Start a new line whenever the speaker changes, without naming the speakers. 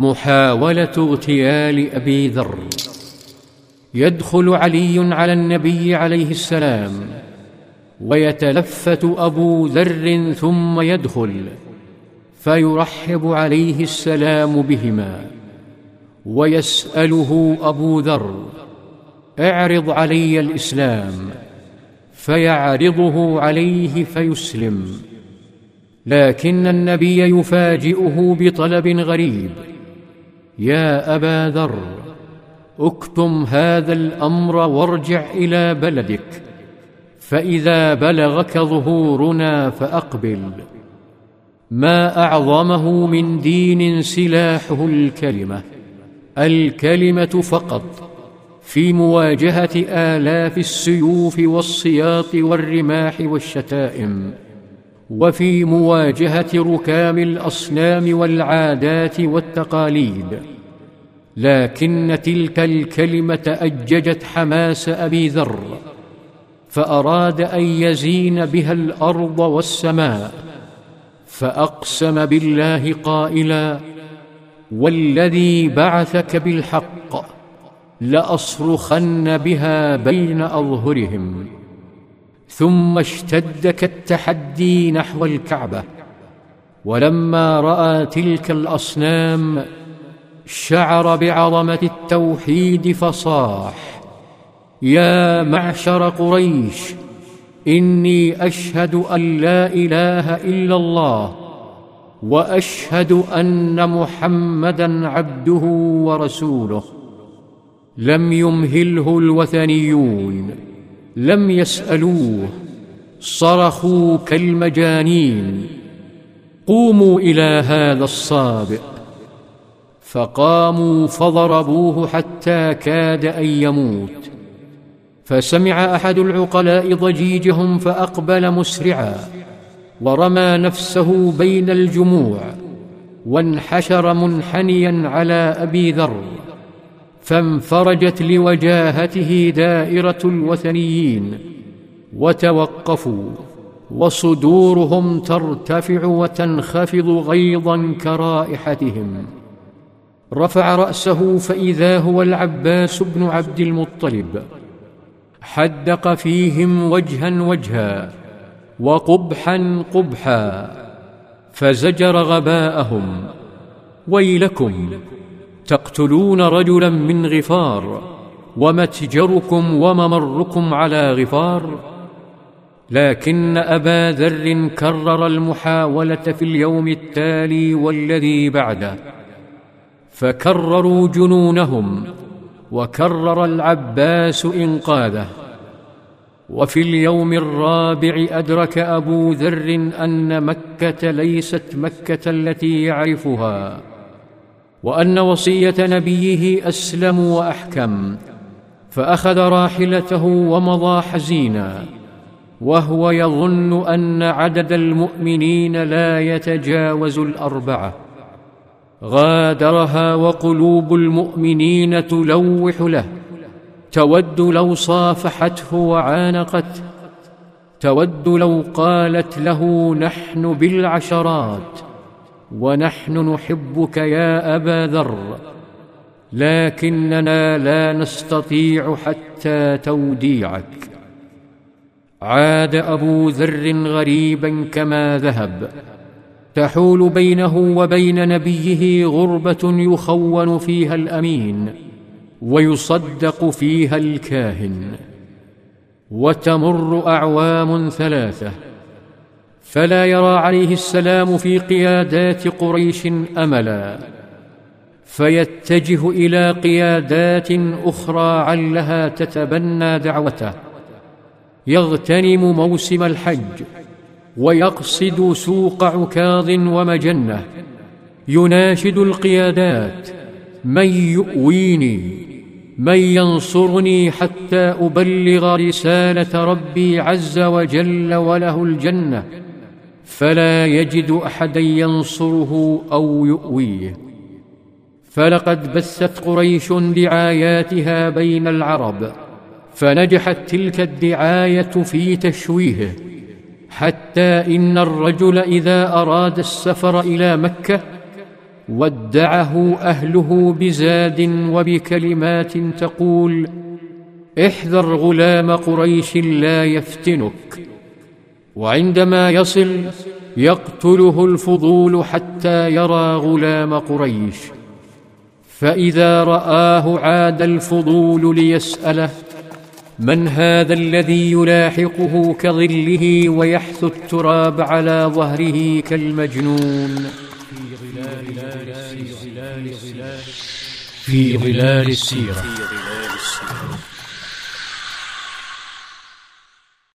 محاولة اغتيال أبي ذر. يدخل علي على النبي عليه السلام ويتلفت أبو ذر ثم يدخل فيرحب عليه السلام بهما ويسأله أبو ذر اعرض علي الإسلام. فيعرضه عليه فيسلم لكن النبي يفاجئه بطلب غريب. يا أبا ذر اكتم هذا الأمر وارجع إلى بلدك. فإذا بلغك ظهورنا فأقبل. ما أعظمه من دين سلاحه الكلمة. الكلمة فقط. في مواجهة آلاف السيوف والسياط والرماح والشتائم. وفي مواجهة ركام الأصنام والعادات والتقاليد. لكن تلك الكلمة أججت حماس أبي ذر فأراد أن يزين بها الأرض والسماء فأقسم بالله قائلا والذي بعثك بالحق لأصرخن بها بين أظهرهم ثم اشتد كالتحدي نحو الكعبة ولما رأى تلك الأصنام شعر بعظمة التوحيد فصاح يا معشر قريش إني أشهد أن لا إله إلا الله وأشهد أن محمدا عبده ورسوله. لم يمهله الوثنيون لم يسألوه صرخوا كالمجانين قوموا إلى هذا الصابئ. فقاموا فضربوه حتى كاد أن يموت. فسمع أحد العقلاء ضجيجهم فأقبل مسرعا ورمى نفسه بين الجموع وانحشر منحنيا على أبي ذر فانفرجت لوجاهته دائرة الوثنيين وتوقفوا وصدورهم ترتفع وتنخفض غيظا كرائحتهم. رفع رأسه فإذا هو العباس بن عبد المطلب. حدق فيهم وجها وجها وقبحا قبحا فزجر غباءهم. ويلكم تقتلون رجلا من غفار ومتجركم وممركم على غفار. لكن أبا ذر كرر المحاولة في اليوم التالي والذي بعده. فكرروا جنونهم وكرر العباس إنقاذه. وفي اليوم الرابع أدرك أبو ذر أن مكة ليست مكة التي يعرفها وأن وصية نبيه أسلم وأحكم فأخذ راحلته ومضى حزينا وهو يظن أن عدد المؤمنين لا يتجاوز الأربعة. غادرها وقلوب المؤمنين تلوح له. تود لو صافحته وعانقته تود لو قالت له نحن بالعشرات. ونحن نحبك يا أبا ذر. لكننا لا نستطيع حتى توديعك. عاد أبو ذر غريبا كما ذهب. تحول بينه وبين نبيه غربة يخون فيها الأمين ويصدق فيها الكاهن وتمر أعوام ثلاثة فلا يرى عليه السلام في قيادات قريش أملا فيتجه إلى قيادات أخرى علها تتبنى دعوته. يغتنم موسم الحج ويقصد سوق عكاظ ومجنة يناشد القيادات من يؤويني من ينصرني حتى أبلغ رسالة ربي عز وجل وله الجنة فلا يجد أحدا ينصره أو يؤويه. فلقد بثت قريش دعاياتها بين العرب فنجحت تلك الدعاية في تشويهه. حتى إن الرجل إذا أراد السفر إلى مكة ودعه أهله بزاد وبكلمات تقول احذر غلام قريش لا يفتنك. وعندما يصل يقتله الفضول حتى يرى غلام قريش. فإذا رآه عاد الفضول ليسأله من هذا الذي يلاحقه كظله ويحث التراب على ظهره كالمجنون؟
في ظلال السيرة.